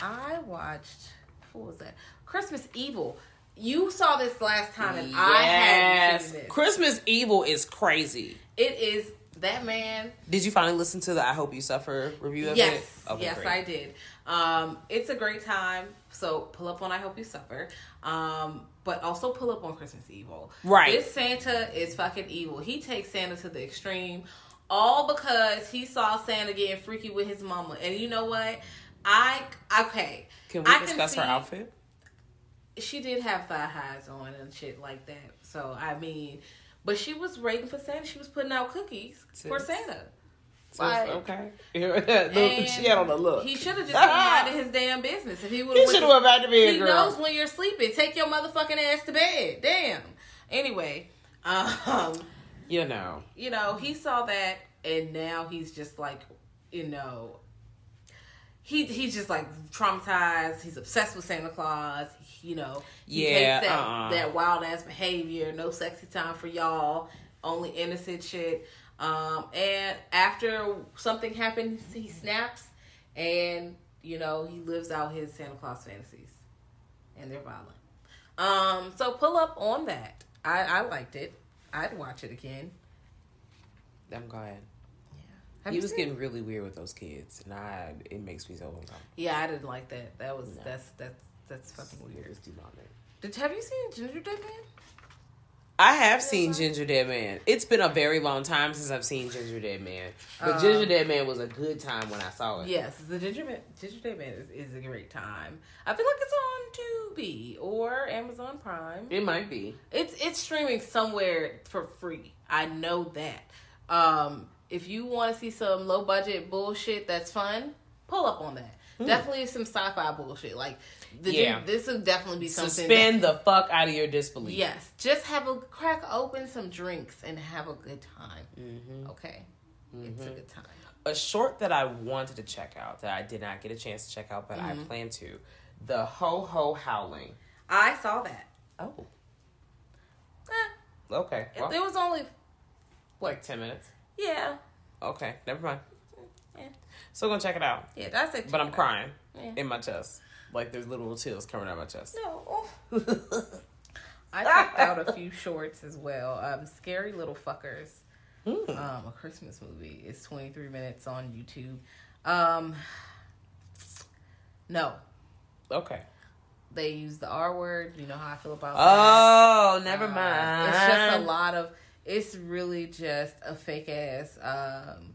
I watched. What was that? Christmas Evil. You saw this last time, and I hadn't seen this. Christmas Evil is crazy. It is that man Did you finally listen to the I Hope You Suffer review of Yes, it? Okay, yes, great. I did. Um, it's a great time. So pull up on I Hope You Suffer. Um, but also pull up on Christmas Evil. Right. This Santa is fucking evil. He takes Santa to the extreme, all because he saw Santa getting freaky with his mama. And you know what? I okay. Can we I discuss her outfit? She did have thigh highs on and shit like that. So I mean, but she was waiting for Santa. She was putting out cookies for Santa. So, Like- okay. [laughs] She had on the look. He should have just [laughs] been minding his damn business. If he would He should have went back to a He girl. knows when you're sleeping. Take your motherfucking ass to bed. Damn. Anyway, um, you know. you know, he saw that and now he's just like, you know, he he's just like traumatized. He's obsessed with Santa Claus. You know, he Yeah, that, uh-uh. that wild ass behavior. No sexy time for y'all. Only innocent shit. Um, and after something happens, he snaps, and you know he lives out his Santa Claus fantasies, and they're violent. Um, so pull up on that. I I liked it. I'd watch it again. I'm glad. Have he was getting really weird with those kids, and I it makes me so uncomfortable. Yeah, I didn't like that. That was No. that's that's that's fucking weird. demonic. Did have you seen Gingerdead Man? I have seen Gingerdead Man. It's been a very long time since I've seen Gingerdead Man, but Um, Gingerdead Man was a good time when I saw it. Yes, the Ginger Man, Gingerdead Man is, is a great time. I feel like it's on Tubi or Amazon Prime. It might be. It's it's streaming somewhere for free. I know that. Um, if you want to see some low budget bullshit that's fun, pull up on that. Definitely some sci-fi bullshit. Like the. Yeah. this will definitely be something. Suspend that- the fuck out of your disbelief. Yes, just have a crack open some drinks and have a good time. Mm-hmm. Okay, it's a good time. A short that I wanted to check out that I did not get a chance to check out, but I plan to. The Ho Ho Howling. I saw that. Oh, Eh, okay. it, Well, it was only like 10 minutes. yeah, Okay, never mind. Yeah. Still gonna check it out. yeah. That's it. But I'm crying Yeah. in my chest. Like there's little tears coming out my chest. No. I checked out a few shorts as well. Um, Scary Little Fuckers. Hmm. Um, a Christmas movie. It's 23 minutes on YouTube. Um, no, Okay. they use the R word. You know how I feel about that. Oh, never Uh, mind. It's just a lot of. It's really just a fake ass um,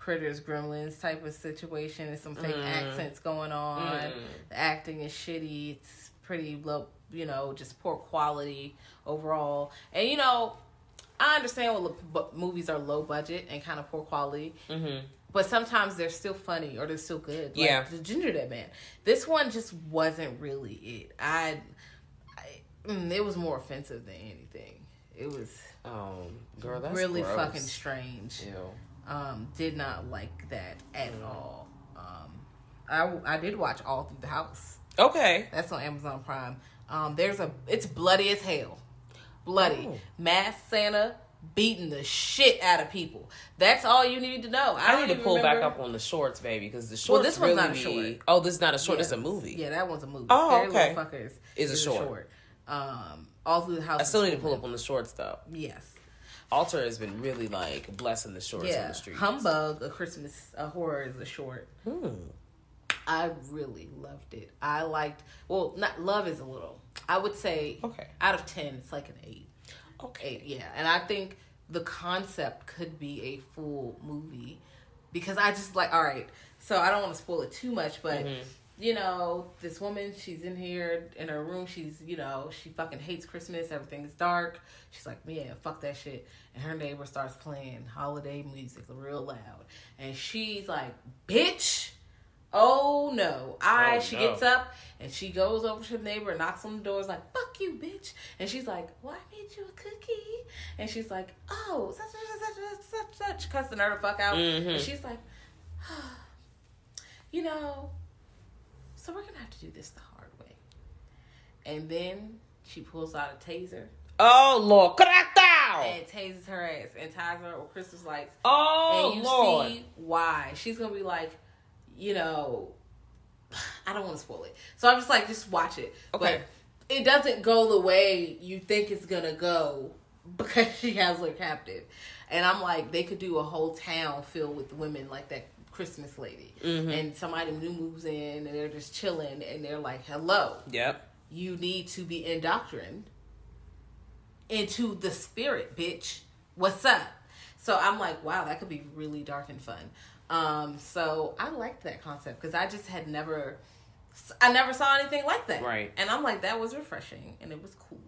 critters, gremlins type of situation. and some fake accents going on. The acting is shitty. It's pretty low. You know, just poor quality overall. And you know, I understand what lo- movies are low budget and kind of poor quality. Mm-hmm. But sometimes they're still funny or they're still good. Like Yeah. the Gingerdead Man. This one just wasn't really it. I, I mm, it was more offensive than anything. It was Um, girl, that's really gross. fucking strange. Ew. Um, did not like that at all. Um, I I did watch All Through the House. Okay. That's on Amazon Prime. Um, there's a it's bloody as hell. Bloody. Oh. Mass Santa beating the shit out of people. That's all you need to know. I, I, need to pull back up on the shorts, baby, because the shorts. Well, this one's not a short. Oh, this is not a short. Yeah. This a movie. Yeah, that one's a movie. Oh, okay. Fuckers Is a short. Um, all through the house. I still need to pull up on the shorts though. Yes. Alter has been really like blessing the shorts on the street. Humbug, a Christmas a horror is a short. Hmm. I really loved it. I liked. Well, not love is a little. I would say. Okay. Out of ten, it's like an eight. Okay. Eight, yeah, and I think the concept could be a full movie because I just like. All right, so I don't want to spoil it too much, but Mm-hmm. You know, this woman, she's in here in her room. She's, you know, she fucking hates Christmas. Everything's dark. She's like, yeah, fuck that shit. And her neighbor starts playing holiday music real loud, and she's like, bitch. Oh no! I Oh, she no. gets up and she goes over to the neighbor, knocks on the door, is like, "Fuck you, bitch!" And she's like, "Well, I made you a cookie." And she's like, "Oh, such such such such such," such cussing her the fuck out. Mm-hmm. And she's like, "You know, so we're gonna have to do this the hard way." And then she pulls out a taser Oh Lord, crack down. and tases her ass and ties her with Christmas lights Oh and you Lord. see why she's gonna be like, you know, [sighs] I don't want to spoil it, so I'm just like, just watch it. Okay. But it doesn't go the way you think it's gonna go [laughs] because she has her captive, and I'm like, they could do a whole town filled with women like that Christmas lady, Mm-hmm. and somebody new moves in and they're just chilling and they're like, hello, Yep. you need to be indoctrined into the spirit, bitch. What's up? So I'm like, wow, that could be really dark and fun. Um, so I liked that concept because I just had never, I never saw anything like that. Right. And I'm like, that was refreshing and it was cool.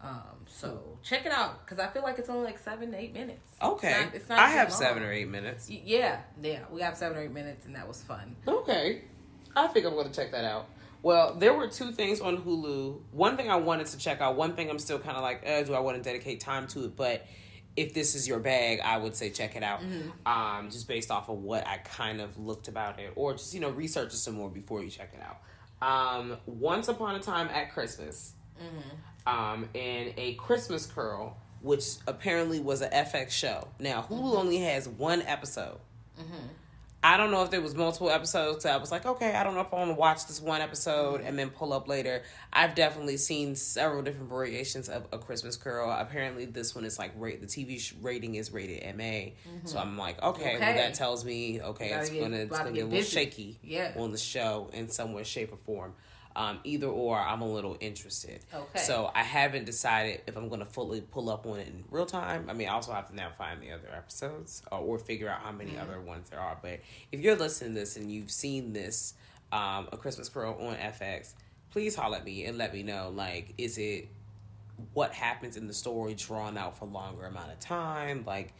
Um, so check it out because I feel like it's only like seven, eight minutes. Okay. It's not, it's not I have long. seven or eight minutes. Yeah, yeah, we have seven or eight minutes and that was fun. Okay. I think I'm going to check that out. Well, there were two things on Hulu. One thing I wanted to check out. One thing I'm still kind of like, uh, do I want to dedicate time to it? But if this is your bag, I would say check it out. Um, just based off of what I kind of looked about it, or just you know research it some more before you check it out. Um, Once upon a time at Christmas, um, and a Christmas Carol, which apparently was an FX show. Now Hulu mm-hmm. only has one episode. Mm-hmm. I don't know if there was multiple episodes. So I was like, okay, I don't know if I want to watch this one episode mm-hmm. and then pull up later. I've definitely seen several different variations of A Christmas Carol. Apparently, this one is like rate the TV sh- rating is rated MA. So I'm like, okay, well that tells me okay, it's get- gonna it's gonna get get a little busy. shaky Yeah. on the show in some way, shape, or form. Um, either or, I'm a little interested. Okay. So I haven't decided if I'm going to fully pull up on it in real time. I mean, I also have to now find the other episodes or, or figure out how many other ones there are. But if you're listening to this and you've seen this, um, A Christmas Carol on FX, please holler at me and let me know. Like, is it what happens in the story drawn out for longer amount of time? Like,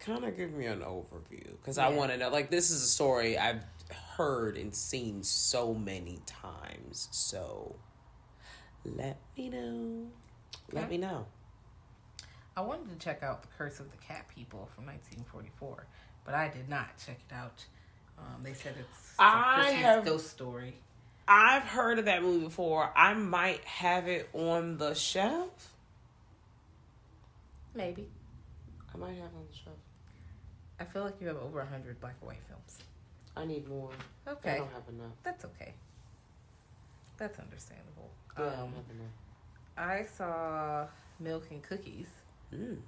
kind of give me an overview because I want to know. Like, this is a story I've heard and seen so many times. So, let me know. Let me know. I wanted to check out The Curse of the Cat People from 1944. but I did not check it out. Um, they said it's, it's I a Christmas have- ghost story. I've heard of that movie before. I might have it on the shelf. Maybe. I might have it on the shelf. I feel like you have over hundred black and white films. I need more. Okay. I Okay, don't have enough. that's okay. That's understandable. Yeah, I don't Um, have enough. I saw Milk and Cookies. Mm.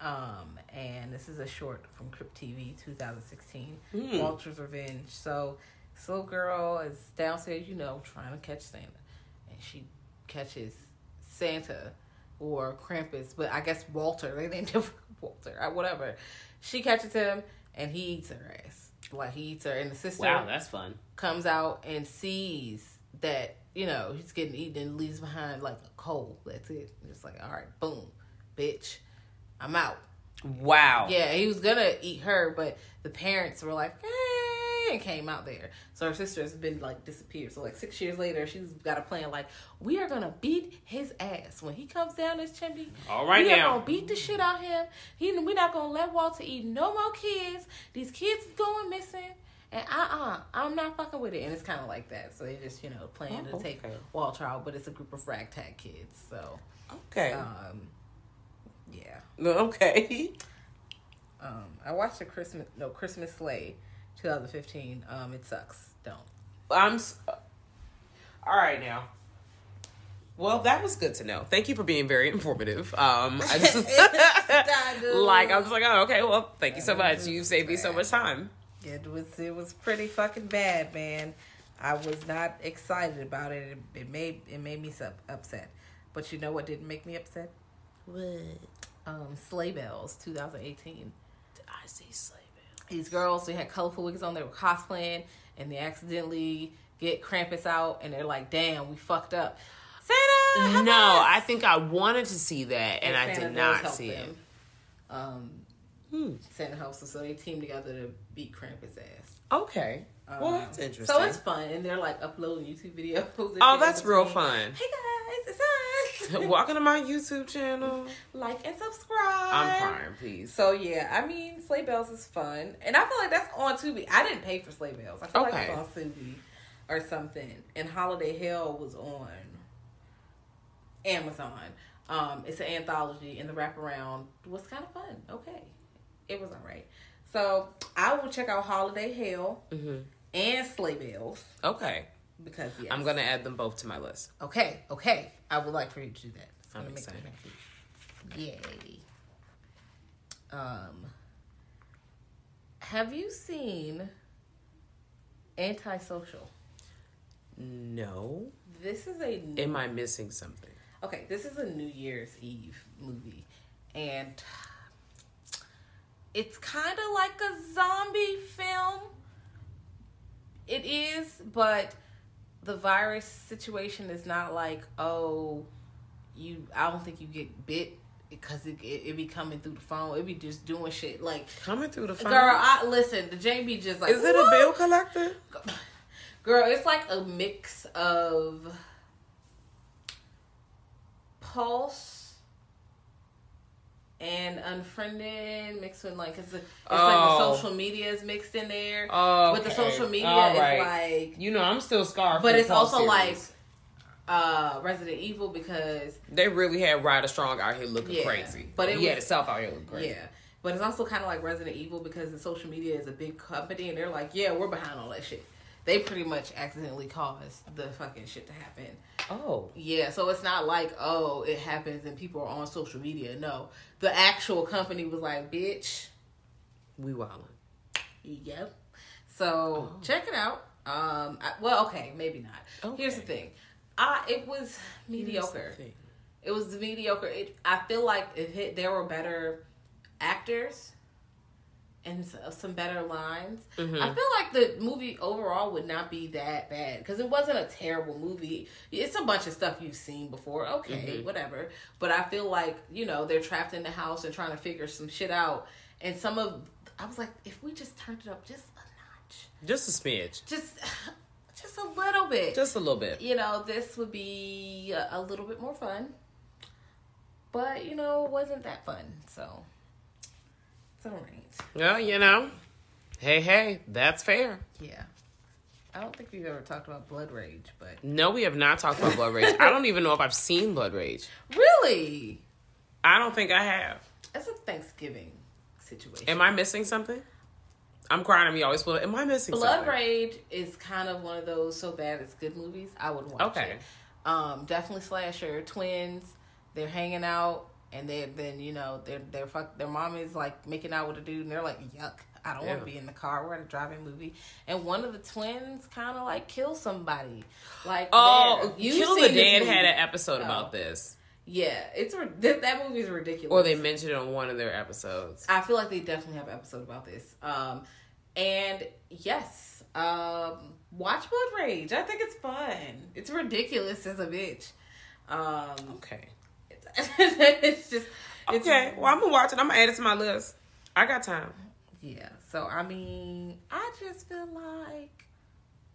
Um, and this is a short from Crypt TV 2016. Mm. Walter's Revenge. So, this little girl is downstairs, you know, trying to catch Santa. And she catches Santa or Krampus, but I guess Walter. They named him [laughs] Walter, or whatever. She catches him and he eats her ass. Like, he eats her. And the sister Wow, that's fun. comes out and sees that you know he's getting eaten and leaves behind like a coal. That's it. It's like, all right, boom, bitch, I'm out. Wow. Yeah, he was gonna eat her, but the parents were like, hey, came out there. So her sister has been like disappeared. So like six years later, she's got a plan. Like, we are gonna beat his ass when he comes down this chimney. All right we are now. gonna beat the shit out of him. He, we're not gonna let Walter eat no more kids. These kids going missing. And uh uh-uh, uh, i am not fucking with it. And it's kind of like that. So they just, you know, plan Oh, to take okay. Walter out, but it's a group of ragtag kids. So, Okay. um, yeah. okay. Um, I watched a Christmas no Christmas Slay, 2015. Um, it sucks. Don't. I'm. s- uh, All right now. Well, that was good to know. Thank you for being very informative. Um, I just [laughs] [laughs] like I was like, oh, okay. Well, thank you so much. You saved me so much time. It was it was pretty fucking bad, man. I was not excited about it. It, it made it made me so upset. But you know what didn't make me upset? What? Um, Slay Belles, 2018. Did I see slave. These girls, they had colorful wigs on. They were cosplaying, and they accidentally get Krampus out, and they're like, "Damn, we fucked up." Santa, No, us! I think I wanted to see that, and I Santa did not see them. it. Um, Hmm. Santa helps them, so they team together to beat Krampus' ass. Okay. well, Um, that's interesting. So it's fun, and they're like uploading YouTube videos. [laughs] oh, that's real fun. Hey guys, it's us. [laughs] Welcome to my YouTube channel. like and subscribe. I'm crying, please. So yeah, I mean, Slay Belles is fun, and I feel like that's on Tubi. I didn't pay for Slay Belles. I feel like Okay. it's on Tubi or something. And Holiday Hell was on Amazon. Um, it's an anthology, and the wraparound was kind of fun. Okay, it was alright. So I will check out Holiday Hell and Slay Belles Okay. Because yes. I'm gonna add them both to my list. Okay, okay. I would like for you to do that. It's I'm gonna make me excited. Yay. Um have you seen Antisocial? No. This is a Am I missing something? okay, this is a New Year's Eve movie. And it's kind of like a zombie film. It is, but the virus situation is not like, oh, you. I don't think you get bit because it, it, it be coming through the phone. It be just doing shit like. Coming through the phone. Girl, I listen. The be just like. Is it a bill collector? [laughs] Girl, it's like a mix of Pulse and Unfriended mixed with like, it's, a, it's like Oh. the social media is mixed in there. Oh, But the social media is like, You know, I'm still scarred. but it's also like uh Resident Evil because they really had Ryder Strong out here looking Yeah, crazy. but it he had was- himself out here looking crazy. yeah. But it's also kind of like Resident Evil because the social media is a big company and they're like, yeah, we're behind all that shit. They pretty much accidentally caused the fucking shit to happen. Oh, Yeah, so it's not like, oh, it happens and people are on social media. No. The actual company was like, bitch, we wildin'. yep. So check it out. Um I, well, okay, maybe not. Here's the thing. I it was mediocre. It was mediocre. It I feel like it hit there were better actors and some better lines. Mm-hmm. I feel like the movie overall would not be that bad because it wasn't a terrible movie. It's a bunch of stuff you've seen before. Okay, Mm-hmm. whatever. But I feel like you know they're trapped in the house and trying to figure some shit out. And some of I was like, if we just turned it up just a notch, Just a smidge. just [sighs] just a little bit, Just a little bit. you know, this would be a, a little bit more fun. But you know, it wasn't that fun. So It's all right. Well, you know, hey, hey, that's fair. Yeah. I don't think we've ever talked about Blood Rage, but No, we have not talked about Blood Rage. I don't even know if I've seen Blood Rage. really, I don't think I have. it's a Thanksgiving situation. Am I missing something? I'm crying. I'm always full. Am I missing something? Blood something? Rage is kind of one of those so bad it's good movies. I would watch Okay. it. Um, definitely slasher. Twins. They're hanging out, and they then you know their their fuck their mom is like making out with a dude, and they're like, yuck. I don't want to be in the car. We're at a driving movie, and one of the twins kind of like kills somebody. Like, Oh, you've Kill the seen this Dead movie. had an episode Oh. about this, Yeah, it's that, that movie is ridiculous. or they mentioned it on one of their episodes. I feel like they definitely have an episode about this. Um, and yes, um, watch Blood Rage. I think it's fun. It's ridiculous as a bitch. Um, Okay. [laughs] it's, just it's, Okay. Well, I'm gonna watch it. I'm gonna add it to my list. I got time. yeah. So I mean, I just feel like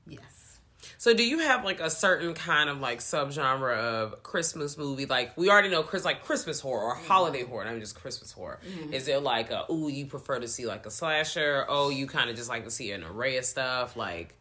yes. So, do you have like a certain kind of like subgenre of Christmas movie? Like we already know, Chris like Christmas horror or holiday horror. I'm just Christmas horror. Is it like a ooh you prefer to see like a slasher? Oh, you kind of just like to see an array of stuff. Like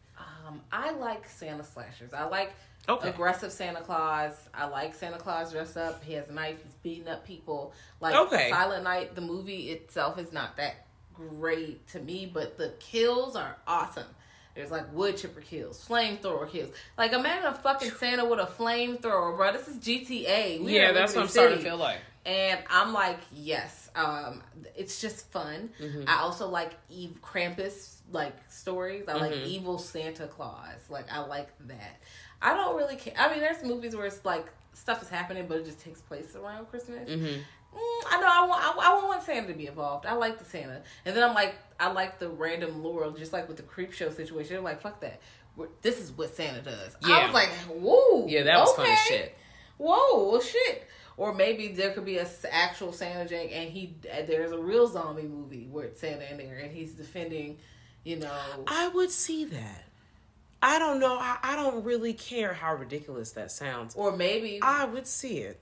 Um, I like Santa slashers. I like Okay. aggressive Santa Claus. I like Santa Claus dressed up. He has a knife. He's beating up people. Like Okay. Silent Night, the movie itself is not that great to me, but the kills are awesome. There's like wood chipper kills, flamethrower kills. Like imagine a fucking Santa with a flamethrower, bro. This is GTA. We yeah, that's what I'm starting to City. feel like. And I'm like, yes, um, it's just fun. Mm-hmm. I also like Eve Krampus like stories. I like Mm-hmm. evil Santa Claus. Like I like that. I don't really care. I mean, there's movies where it's like stuff is happening, but it just takes place around Christmas. Mm-hmm. Mm, I know. I want. I, I want Santa to be involved. I like the Santa, and then I'm like, I like the random lore, just like with the Creepshow situation. They're like, fuck that. We're, this is what Santa does. I Yeah. was like, whoa. Yeah, that was fun as shit. Whoa, well, shit. Or maybe there could be a s- actual Santa Jake, and he there's a real zombie movie where it's Santa in there, and he's defending, you know. I would see that. I don't know. I, I don't really care how ridiculous that sounds. Or maybe, I would see it.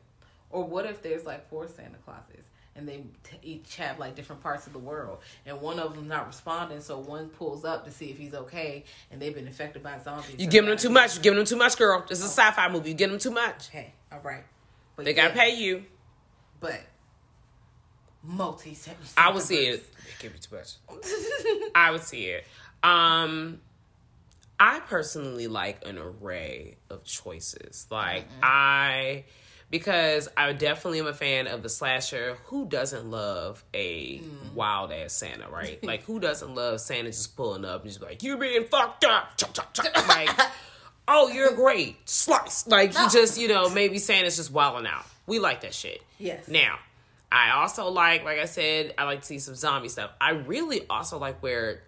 or what if there's like four Santa Clauses, and they t- each have like different parts of the world, and one of them's not responding, so one pulls up to see if he's okay, and they've been infected by zombies. You giving them too much. You giving them too much, girl. This is a sci-fi movie. You giving them too much. Okay, all right. But They gotta pay you. But multi. I would see it. Give me too much. I would see it. Um, I personally like an array of choices. Like mm-hmm. I, because I definitely am a fan of the slasher. Who doesn't love a mm. wild ass Santa, right? [laughs] like who doesn't love Santa just pulling up and just like, "You being fucked up," chop, chop, chop. [laughs] like. Oh, you're great. Slice. Like you just, you know, maybe Santa's just wilding out. We like that shit. Yes. Now, I also like, like I said, I like to see some zombie stuff. I really also like where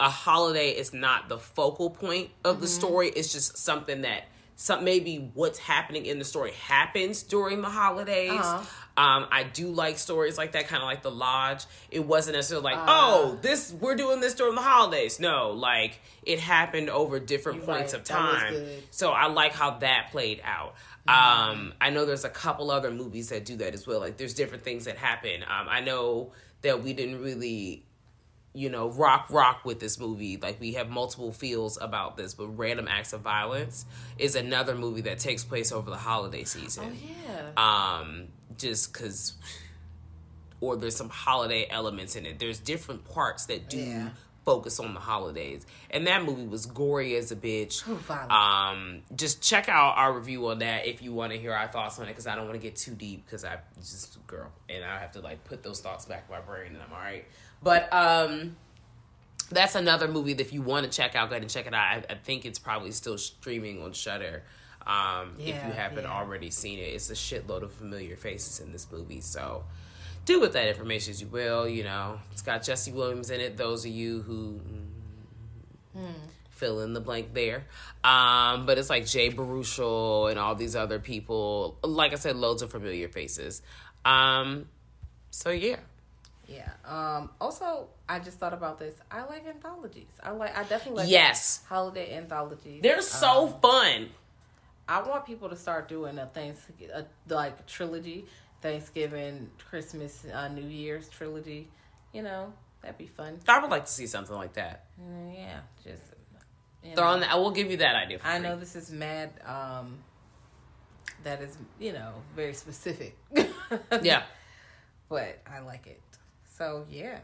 a holiday is not the focal point of the story. It's just something that some maybe what's happening in the story happens during the holidays. Um, I do like stories like that, kind of like The Lodge. It wasn't necessarily like, oh, this we're doing this during the holidays. No, like it happened over different points right. of time. So I like how that played out. Um, I know there's a couple other movies that do that as well. Like there's different things that happen. Um, I know that we didn't really, you know, rock rock with this movie. Like we have multiple feels about this, but Random Acts of Violence is another movie that takes place over the holiday season. Yeah. Um, just because, or there's some holiday elements in it. There's different parts that do Yeah. focus on the holidays, and that movie was gory as a bitch. violent. Um, just check out our review on that if you want to hear our thoughts on it, because I don't want to get too deep, because I just girl, and I have to like put those thoughts back in my brain, and I'm all right. But um, that's another movie that if you want to check out, go ahead and check it out. I, I think it's probably still streaming on Shudder. Um, if you haven't yeah. already seen it, it's a shitload of familiar faces in this movie. So do with that information as you will. You know, it's got Jesse Williams in it. Those of you who mm, fill in the blank there. Um, but it's like Jay Baruchel and all these other people. Like I said, loads of familiar faces. Um, so yeah. Yeah. Um. Also, I just thought about this. I like anthologies. I like. I definitely like. Yes. Holiday anthologies. They're so fun. I want people to start doing a thanks a, like trilogy, Thanksgiving, Christmas, uh, New Year's trilogy. you know, that'd be fun. I would like to see something like that. Mm, Yeah, just you Throw know. on that. I will give you that idea. For I free. know this is mad. Um, that is, you know, very specific. [laughs] Yeah. but I like it. So yeah,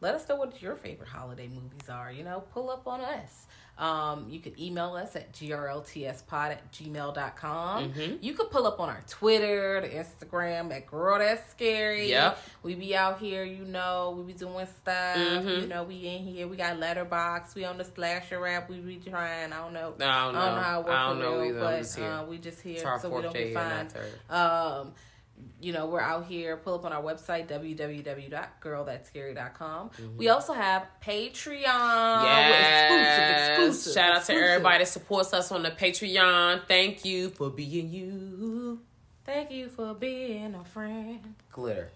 let us know what your favorite holiday movies are. You know, pull up on us. Um, you can email us at grltspod at gmail.com. Mm-hmm. You could pull up on our Twitter, the Instagram at Girl That's Scary. Yep. We be out here, you know, we be doing stuff. Mm-hmm. You know, we in here. We got Letterboxd. We on the slasher rap. We be trying. I don't know. I don't know. how it works I don't know real, either. I'm but just here. uh, we just here so we don't day get here, not fined. Um, you know, we're out here. Pull up on our website, www.girlthatscary.com. Mm-hmm. We also have Patreon. Yes. Exclusive, exclusive. Shout out to everybody that supports us on the Patreon. Thank you for being you. Thank you for being a friend. Glitter.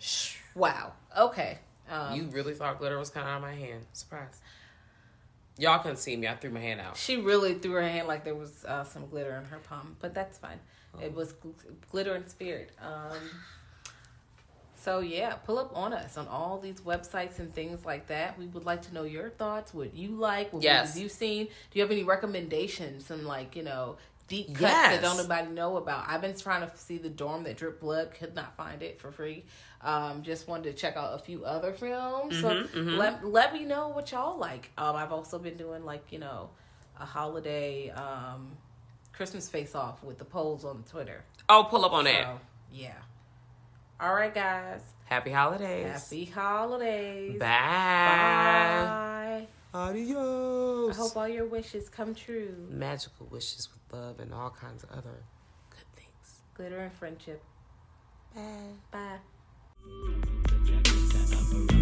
Wow. Okay. Um, You really thought glitter was coming out of my hand. Surprise. Y'all couldn't see me. I threw my hand out. she really threw her hand like there was uh, some glitter in her palm, but that's fine. Oh. It was glitter and spirit. Um, so yeah, pull up on us on all these websites and things like that. We would like to know your thoughts, what you like, what Yes. you've seen. Do you have any recommendations? Some like you know deep cuts Yes. that don't nobody know about. I've been trying to see the dorm that drip blood. Could not find it for free. Um, just wanted to check out a few other films. Mm-hmm, so let let me know what y'all like. Um, I've also been doing like you know a holiday um, Christmas face off with the polls on Twitter. Oh, pull up on that. So yeah. All right, guys. Happy holidays. Happy holidays. Bye. Bye. I hope all your wishes come true. Magical wishes with love and all kinds of other good things. Glitter and friendship. Bye. Bye.